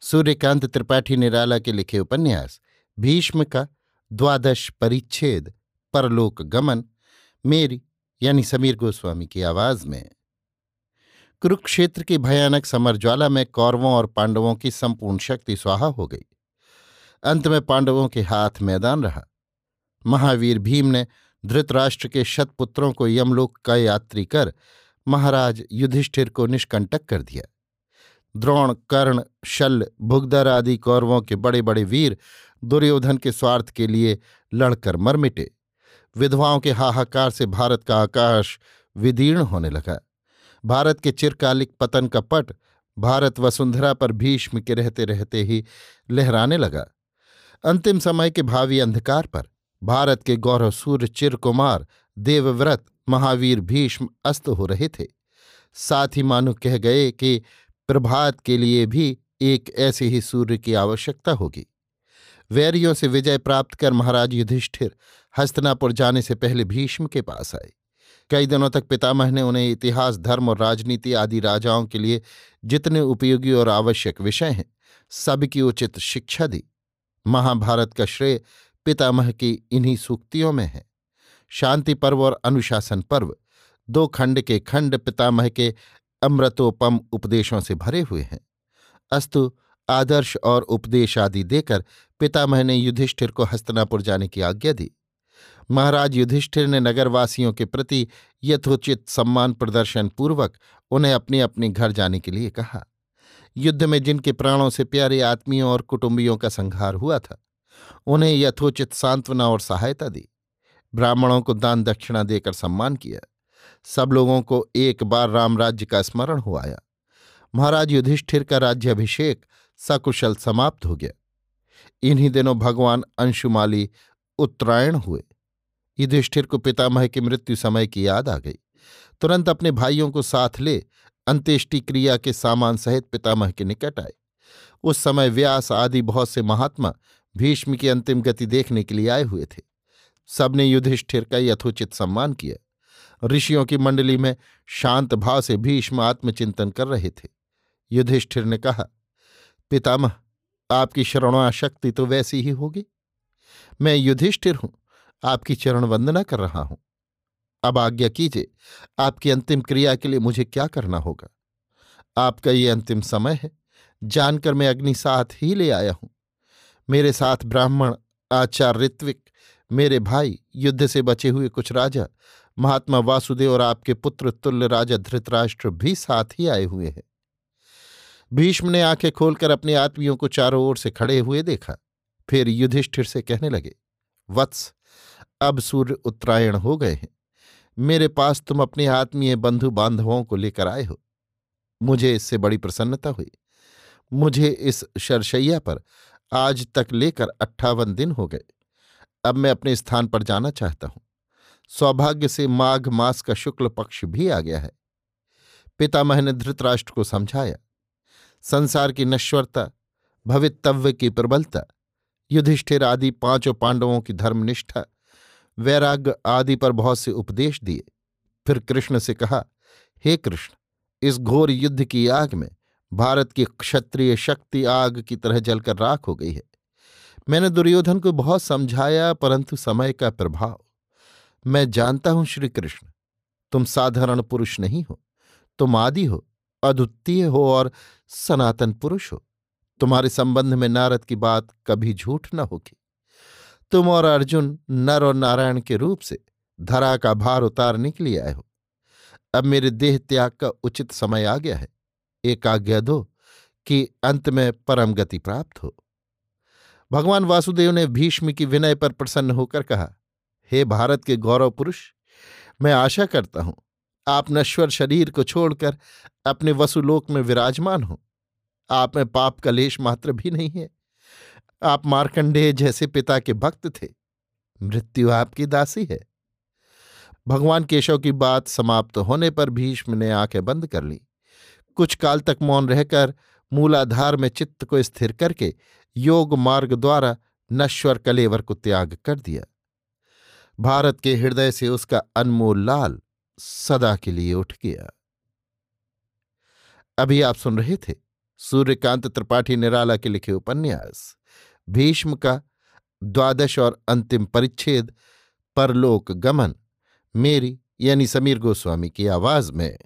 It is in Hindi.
सूर्यकांत त्रिपाठी निराला के लिखे उपन्यास, भीष्म का द्वादश परिच्छेद, परलोक गमन, मेरी यानी समीर गोस्वामी की आवाज़ में। कुरुक्षेत्र की भयानक समरज्वाला में कौरवों और पांडवों की संपूर्ण शक्ति स्वाहा हो गई। अंत में पांडवों के हाथ मैदान रहा। महावीर भीम ने धृतराष्ट्र के शतपुत्रों को यमलोक का यात्री कर महाराज युधिष्ठिर को निष्कंटक कर दिया। द्रोण, कर्ण शल्य भुगदर आदि कौरवों के बड़े बड़े वीर दुर्योधन के स्वार्थ के लिए लड़कर मर मिटे। विधवाओं के हाहाकार से भारत का आकाश विदीर्ण होने लगा। भारत के चिरकालिक पतन का पट भारत वसुंधरा पर भीष्म के रहते रहते ही लहराने लगा। अंतिम समय के भावी अंधकार पर भारत के गौरव सूर्य, चिरकुमार, देवव्रत, महावीर भीष्म अस्त हो रहे थे। साथ ही मानो कह गए कि प्रभात के लिए भी एक ऐसे ही सूर्य की आवश्यकता होगी। वैरियों से विजय प्राप्त कर महाराज युधिष्ठिर हस्तनापुर जाने से पहले भीष्म के पास आए। कई दिनों तक पितामह ने उन्हें इतिहास, धर्म और राजनीति आदि राजाओं के लिए जितने उपयोगी और आवश्यक विषय हैं, सबकी उचित शिक्षा दी। महाभारत का श्रेय पितामह की इन्हीं सूक्तियों में है। शांति पर्व और अनुशासन पर्व, दो खंड के खंड पितामह के अमृतोपम उपदेशों से भरे हुए हैं। अस्तु, आदर्श और उपदेश आदि देकर पितामह ने युधिष्ठिर को हस्तनापुर जाने की आज्ञा दी। महाराज युधिष्ठिर ने नगरवासियों के प्रति यथोचित सम्मान प्रदर्शन पूर्वक उन्हें अपने अपने घर जाने के लिए कहा। युद्ध में जिनके प्राणों से प्यारे आत्मियों और कुटुंबियों का संहार हुआ था, उन्हें यथोचित सांत्वना और सहायता दी। ब्राह्मणों को दान दक्षिणा देकर सम्मान किया। सब लोगों को एक बार राम राज्य का स्मरण हो आया। महाराज युधिष्ठिर का राज्याभिषेक सकुशल समाप्त हो गया। इन्हीं दिनों भगवान अंशुमाली उत्तरायण हुए। युधिष्ठिर को पितामह की मृत्यु समय की याद आ गई। तुरंत अपने भाइयों को साथ ले अंत्येष्टि क्रिया के सामान सहित पितामह के निकट आए। उस समय व्यास आदि बहुत से महात्मा भीष्म की अंतिम गति देखने के लिए आए हुए थे। सबने युधिष्ठिर का यथोचित सम्मान किया। ऋषियों की मंडली में शांत भाव से भीष्म आत्मचिंतन कर रहे थे। युधिष्ठिर ने कहा, पितामह, आपकी शरणोशक्ति तो वैसी ही होगी। मैं युधिष्ठिर हूँ, आपकी चरण वंदना कर रहा हूँ। अब आज्ञा कीजिए, आपकी अंतिम क्रिया के लिए मुझे क्या करना होगा? आपका ये अंतिम समय है, जानकर मैं अग्नि साथ ही ले आया हूँ। मेरे साथ ब्राह्मण, आचार्य ऋत्विक, मेरे भाई, युद्ध से बचे हुए कुछ राजा महात्मा वासुदेव और आपके पुत्र तुल्य राजा धृतराष्ट्र भी साथ ही आए हुए हैं। भीष्म ने आँखें खोलकर अपने आत्मियों को चारों ओर से खड़े हुए देखा। फिर युधिष्ठिर से कहने लगे, वत्स, अब सूर्य उत्तरायण हो गए हैं। मेरे पास तुम अपने आत्मीय बंधु बांधवों को लेकर आए हो। मुझे इससे बड़ी प्रसन्नता हुई। मुझे इस शरशैया पर आज तक लेकर अट्ठावन दिन हो गए। अब मैं अपने स्थान पर जाना चाहता हूँ। सौभाग्य से माघ मास का शुक्ल पक्ष भी आ गया है। पितामह ने धृतराष्ट्र को समझाया। संसार की नश्वरता, भवितव्य की प्रबलता, युधिष्ठिर आदि पाँचों पांडवों की धर्मनिष्ठा वैराग्य आदि पर बहुत से उपदेश दिए। फिर कृष्ण से कहा, हे कृष्ण, इस घोर युद्ध की आग में भारत की क्षत्रिय शक्ति आग की तरह जलकर राख हो गई है। मैंने दुर्योधन को बहुत समझाया, परंतु समय का प्रभाव मैं जानता हूँ श्री कृष्ण, तुम साधारण पुरुष नहीं हो, तुम आदि हो, अद्वितीय हो और सनातन पुरुष हो। तुम्हारे संबंध में नारद की बात कभी झूठ न होगी। तुम और अर्जुन नर और नारायण के रूप से धरा का भार उतारने के लिए आए हो। अब मेरे देह त्याग का उचित समय आ गया है। एक आज्ञा दो कि अंत में परम गति प्राप्त हो। भगवान वासुदेव ने भीष्म की विनय पर प्रसन्न होकर कहा हे भारत के गौरव पुरुष, मैं आशा करता हूँ, आप नश्वर शरीर को छोड़कर अपने वसुलोक में विराजमान हो। आप में पाप का लेश मात्र भी नहीं है। आप मार्कंडेय जैसे पिता के भक्त थे। मृत्यु आपकी दासी है। भगवान केशव की बात समाप्त होने पर भीष्म ने आँखें बंद कर ली। कुछ काल तक मौन रहकर मूलाधार में चित्त को स्थिर करके योग मार्ग द्वारा नश्वर कलेवर को त्याग कर दिया। भारत के हृदय से उसका अनमोल लाल सदा के लिए उठ गया। अभी आप सुन रहे थे सूर्यकांत त्रिपाठी निराला के लिखे उपन्यास, भीष्म का द्वादश और अंतिम परिच्छेद, परलोक गमन, मेरी यानी समीर गोस्वामी की आवाज़ में।